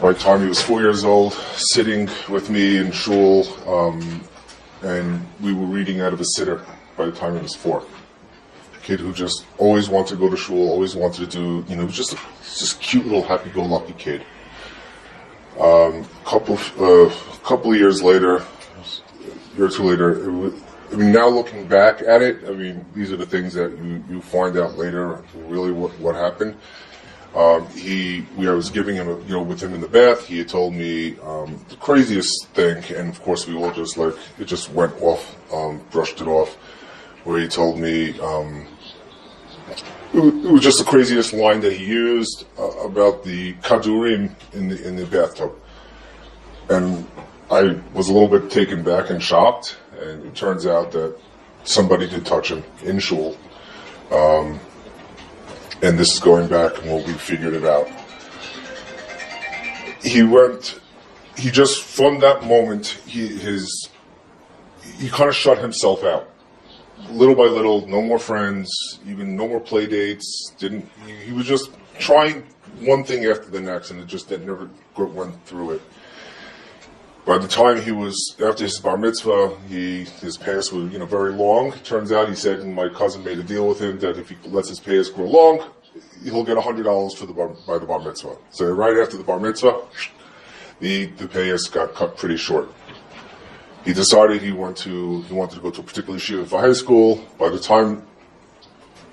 By the time he was four years old, sitting with me in shul, um, and we were reading out of a siddur by the time he was four. A kid who just always wanted to go to shul, always wanted to do, you know, just a just cute little happy-go-lucky kid. Um, couple, uh, couple of years later, year or two later, was, I mean, now looking back at it, I mean, these are the things that you, you find out later, really what, what happened. Um, he, we, I was giving him, a, you know, with him in the bath. He had told me um, the craziest thing, and of course we all just like it just went off, um, brushed it off. Where he told me um, it, was, it was just the craziest line that he used uh, about the kadurim in the in the bathtub, and I was a little bit taken back and shocked. And it turns out that somebody did touch him in shul. And this is going back and when we figured it out. He went, he just, from that moment, he, his, he kind of shut himself out. Little by little, no more friends, even no more play dates, didn't, he, he was just trying one thing after the next and it just it never went through it. By the time he was after his bar mitzvah, he his pants were you know very long. Turns out he said, and my cousin made a deal with him that if he lets his pants grow long, he'll get hundred dollars for the bar, by the bar mitzvah. So right after the bar mitzvah, the the payas got cut pretty short. He decided he went to he wanted to go to a particular yeshiva for high school. By the time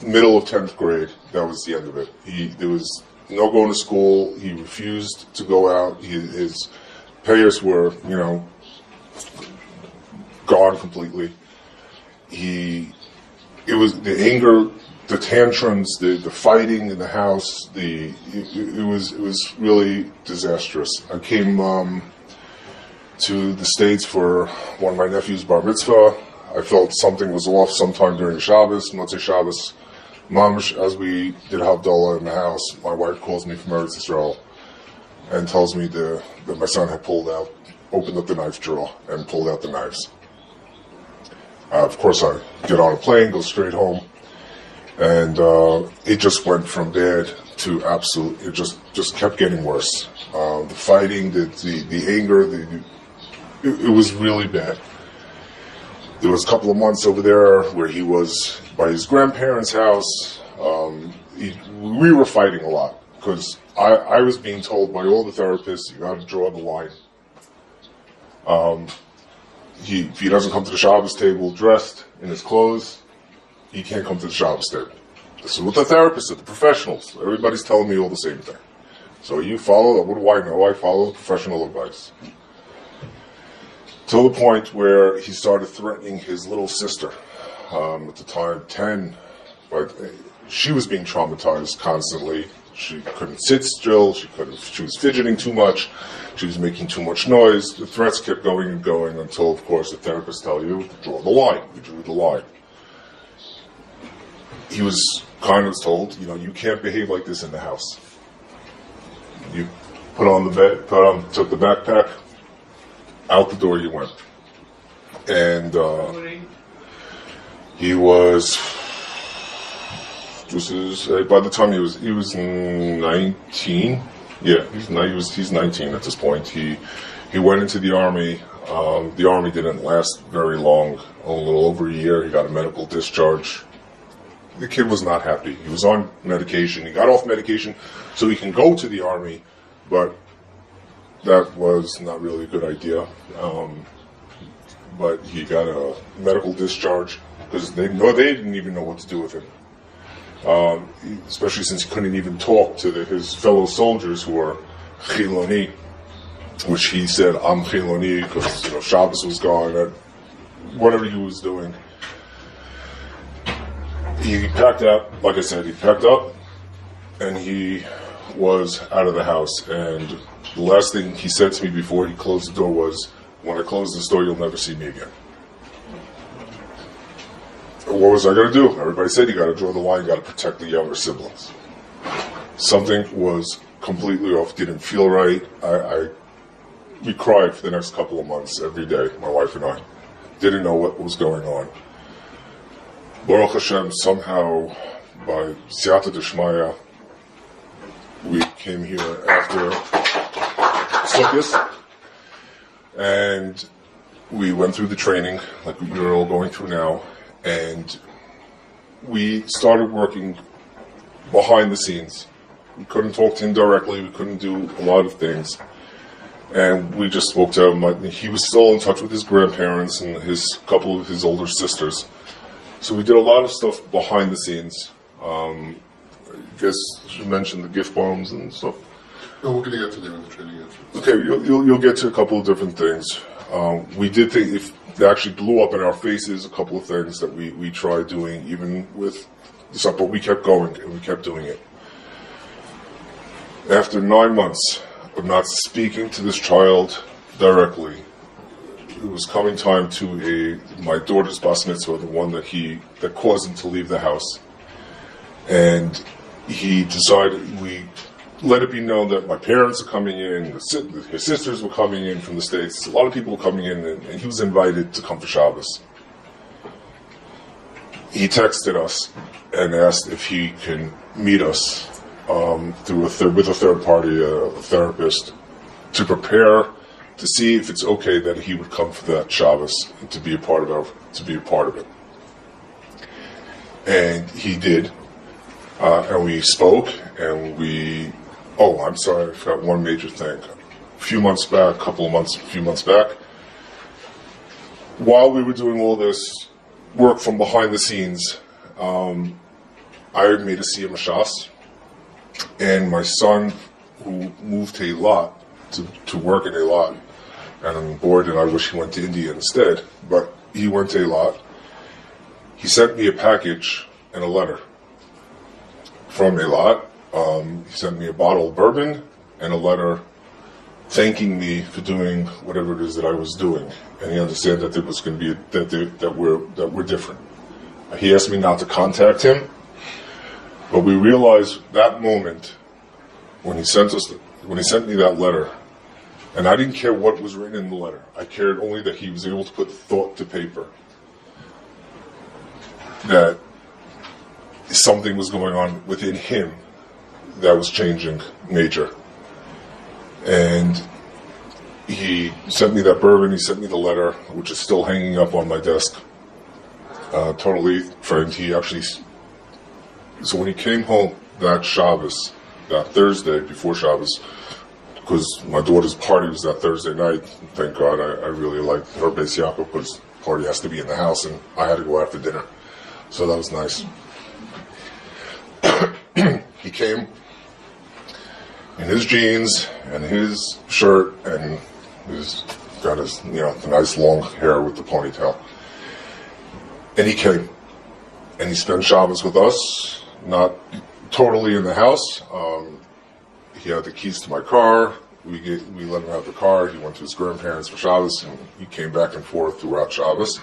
middle of tenth grade, that was the end of it. He there was no going to school. He refused to go out. He, his payers were, you know, gone completely. He, it was the anger, the tantrums, the, the fighting in the house. The it, it was it was really disastrous. I came um, to the states for one of my nephew's bar mitzvah. I felt something was off sometime during Shabbos, Motzei Shabbos. Mamish, as we did Havdalah in the house, my wife calls me from Eretz Israel and tells me the, that my son had pulled out, opened up the knife drawer and pulled out the knives. Uh, of course, I get on a plane, go straight home, and uh, it just went from bad to absolute. It just just kept getting worse. Uh, the fighting, the the, the anger, the, the it, it, was really bad. There was a couple of months over there where he was by his grandparents' house. Um, he, we were fighting a lot because I, I was being told by all the therapists, you got to draw the line. Um, he, if he doesn't come to the Shabbos table dressed in his clothes, he can't come to the Shabbos table. This is what the therapists said, the professionals. Everybody's telling me all the same thing. So you follow, what do I know? I follow the professional advice. To the point where he started threatening his little sister, um, at the time 10, but she was being traumatized constantly she couldn't sit still. She couldn't. She was fidgeting too much. She was making too much noise. The threats kept going and going until, of course, the therapists tell you draw the line. We drew the line. He was kind of told, you know, you can't behave like this in the house. You put on the bed, put on, took the backpack, out the door you went, and uh, he was this is uh, by the time he was he was 19. Yeah, he's he was he's 19 at this point. He he went into the army. Um, the army didn't last very long, a little over a year. He got a medical discharge. The kid was not happy. He was on medication. He got off medication so he can go to the army, but that was not really a good idea. Um, but he got a medical discharge because they no, they didn't even know what to do with him um, especially since he couldn't even talk to the, his fellow soldiers who were Chiloni, which he said, I'm Chiloni, because you know, Shabbos was gone, and whatever he was doing. He packed up, like I said, he packed up, and he was out of the house. And the last thing he said to me before he closed the door was, when I close this door, you'll never see me again what was I going to do? Everybody said you got to draw the line, you got to protect the younger siblings. Something was completely off, didn't feel right. I, I, we cried for the next couple of months every day, my wife and I. Didn't know what was going on. Baruch Hashem, somehow, by Siyata Dishmaya, we came here after Sukkot, and we went through the training like we're all going through now, and we started working behind the scenes. We couldn't talk to him directly. We couldn't do a lot of things, and we just spoke to him. He was still in touch with his grandparents and his couple of his older sisters. So we did a lot of stuff behind the scenes. Um, I guess you mentioned the gift bombs and stuff. No, we're gonna get to there in the training. Okay, you'll, you'll, you'll get to a couple of different things. Um, we did think if they actually blew up in our faces, a couple of things that we, we tried doing, even with stuff, but we kept going and we kept doing it. After nine months of not speaking to this child directly, it was coming time to a my daughter's bas mitzvah, the one that he that caused him to leave the house, and he decided we let it be known that my parents are coming in, his sisters were coming in from the states, a lot of people were coming in, and, and he was invited to come for Shabbos. He texted us and asked if he can meet us um, through a thir- with a third party, a therapist, to prepare to see if it's okay that he would come for that Shabbos and to be a part of our, to be a part of it. And he did, uh, and we spoke, and we. Oh, I'm sorry, I forgot one major thing. A few months back, a couple of months, a few months back, while we were doing all this work from behind the scenes, um, I made a Siyam Shas, and my son, who moved to Eilat to, to work in Eilat, and I'm bored and I wish he went to India instead, but he went to Eilat. He sent me a package and a letter from Eilat. Um, he sent me a bottle of bourbon and a letter thanking me for doing whatever it is that I was doing, and he understood that it was going to be that there, that we're that we're different. He asked me not to contact him, but we realized that moment when he sent us when he sent me that letter, and I didn't care what was written in the letter. I cared only that he was able to put thought to paper. That something was going on within him that was changing nature. And he sent me that bourbon, he sent me the letter, which is still hanging up on my desk. Uh, totally framed. He actually, so when he came home that Shabbos, that Thursday before Shabbos, because my daughter's party was that Thursday night. Thank God, I, I really liked her Beis Yaakov, party has to be in the house, and I had to go out for dinner, so that was nice. he came in his jeans and his shirt, and he's got his you know the nice long hair with the ponytail, and he came, and he spent Shabbos with us, not totally in the house. Um, he had the keys to my car. We get, we let him have the car. He went to his grandparents for Shabbos, and he came back and forth throughout Shabbos.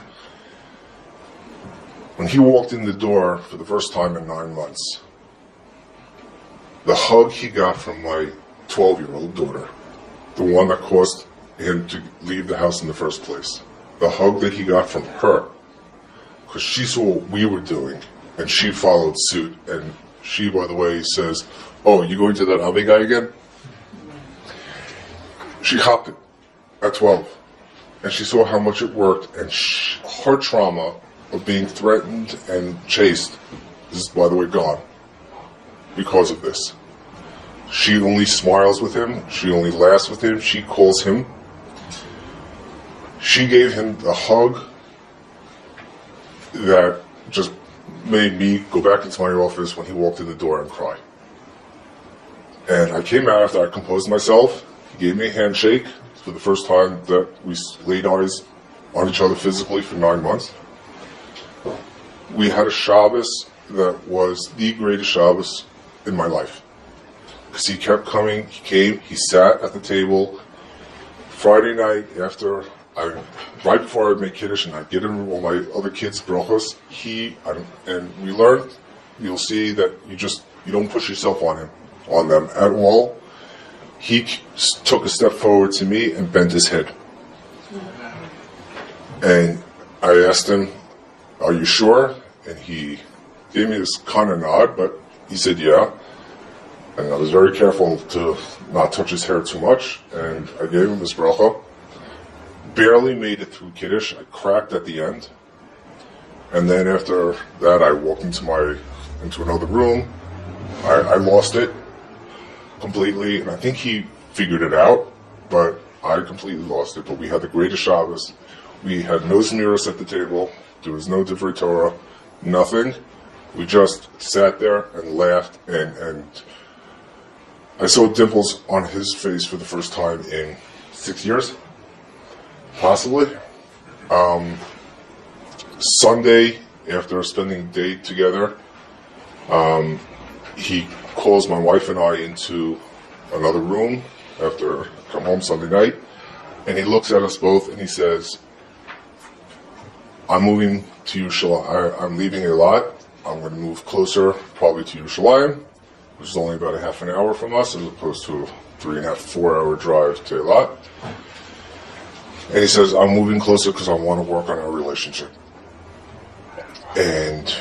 When he walked in the door for the first time in nine months, the hug he got from my 12 year old daughter, the one that caused him to leave the house in the first place, the hug that he got from her, because she saw what we were doing, and she followed suit. And she, by the way, says, Oh, you going to that Avi guy again? She hopped it at 12. And she saw how much it worked. And she, her trauma of being threatened and chased is, by the way, gone because of this. She only smiles with him. She only laughs with him. She calls him. She gave him the hug that just made me go back into my office when he walked in the door and cry. And I came out after I composed myself. He gave me a handshake for the first time that we laid eyes on each other physically for nine months. We had a Shabbos that was the greatest Shabbos in my life. Because he kept coming, he came, he sat at the table. Friday night after I, right before I make kiddush and I get him all my other kids brachos, he and we learned. You'll see that you just you don't push yourself on him, on them at all. He took a step forward to me and bent his head, and I asked him, "Are you sure?" And he gave me this kind of nod, but he said, "Yeah." Was very careful to not touch his hair too much, and I gave him his bracha. Barely made it through Kiddush. I cracked at the end. And then after that, I walked into my into another room. I, I lost it completely, and I think he figured it out, but I completely lost it. But we had the greatest Shabbos. We had no Zmiris at the table. There was no Divrei Torah, nothing. We just sat there and laughed, and, and I saw dimples on his face for the first time in six years, possibly. Um, Sunday, after spending the day together, um, he calls my wife and I into another room after I come home Sunday night, and he looks at us both and he says, "I'm moving to Yerushalayim. I'm leaving Eilat. I'm going to move closer, probably to Yerushalayim, which is only about a half an hour from us, as opposed to a three and a half, four hour drive to Eilat." And he says, "I'm moving closer because I want to work on our relationship." And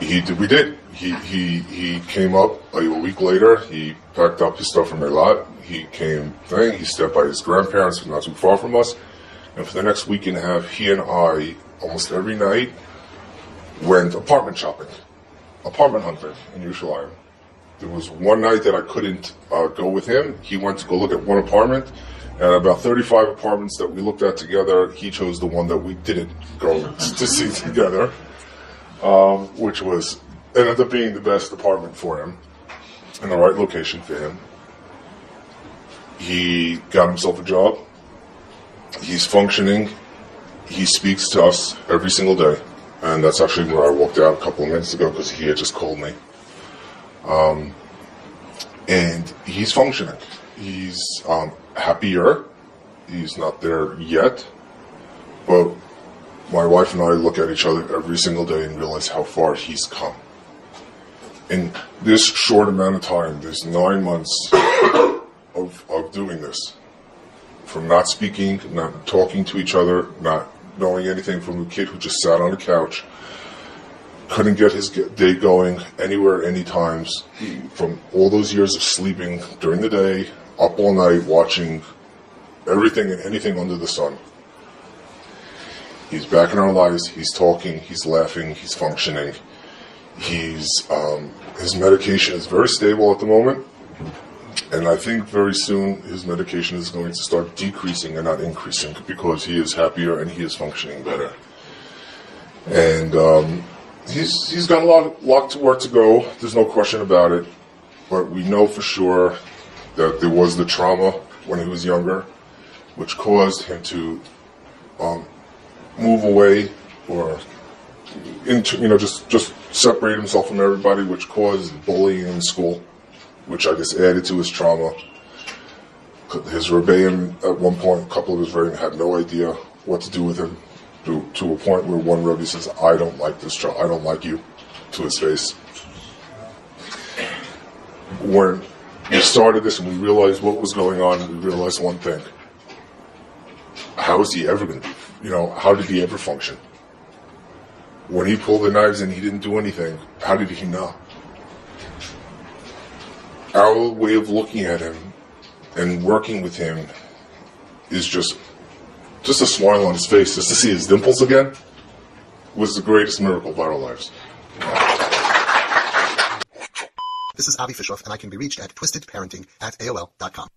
he did. We did. He he he came up a week later. He packed up his stuff from Eilat. He came thing. He stepped by his grandparents, not too far from us. And for the next week and a half, he and I almost every night went apartment shopping, apartment hunting in Yerushalayim. There was one night that I couldn't uh, go with him. He went to go look at one apartment, and about 35 apartments that we looked at together, he chose the one that we didn't go to see together um, which was ended up being the best apartment for him in the right location for him. He got himself a job. He's functioning. He speaks to us every single day. And that's actually where I walked out a couple of minutes ago because he had just called me. Um, and he's functioning. He's um, happier. He's not there yet. But my wife and I look at each other every single day and realize how far he's come. In this short amount of time, there's nine months of, of doing this. From not speaking, not talking to each other, not knowing anything from a kid who just sat on a couch, couldn't get his day going anywhere, any times, from all those years of sleeping during the day, up all night, watching everything and anything under the sun. He's back in our lives. He's talking. He's laughing. He's functioning. He's um, his medication is very stable at the moment, and I think very soon his medication is going to start decreasing and not increasing because he is happier and he is functioning better. And um, he's he's got a lot lot of work to go. There's no question about it. But we know for sure that there was the trauma when he was younger, which caused him to um, move away or into, you know, just, just separate himself from everybody, which caused bullying in school, which I guess added to his trauma. His rebellion at one point, a couple of his rebellion had no idea what to do with him to, to a point where one Rebbe says, I don't like this child, I don't like you, to his face. When we started this and we realized what was going on, we realized one thing. How is he ever going to you know, how did he ever function? When he pulled the knives and he didn't do anything, how did he know? Our way of looking at him and working with him is just just a smile on his face, just to see his dimples again, was the greatest miracle of our lives. This is Avi Fishoff, and I can be reached at twistedparenting at AOL.com.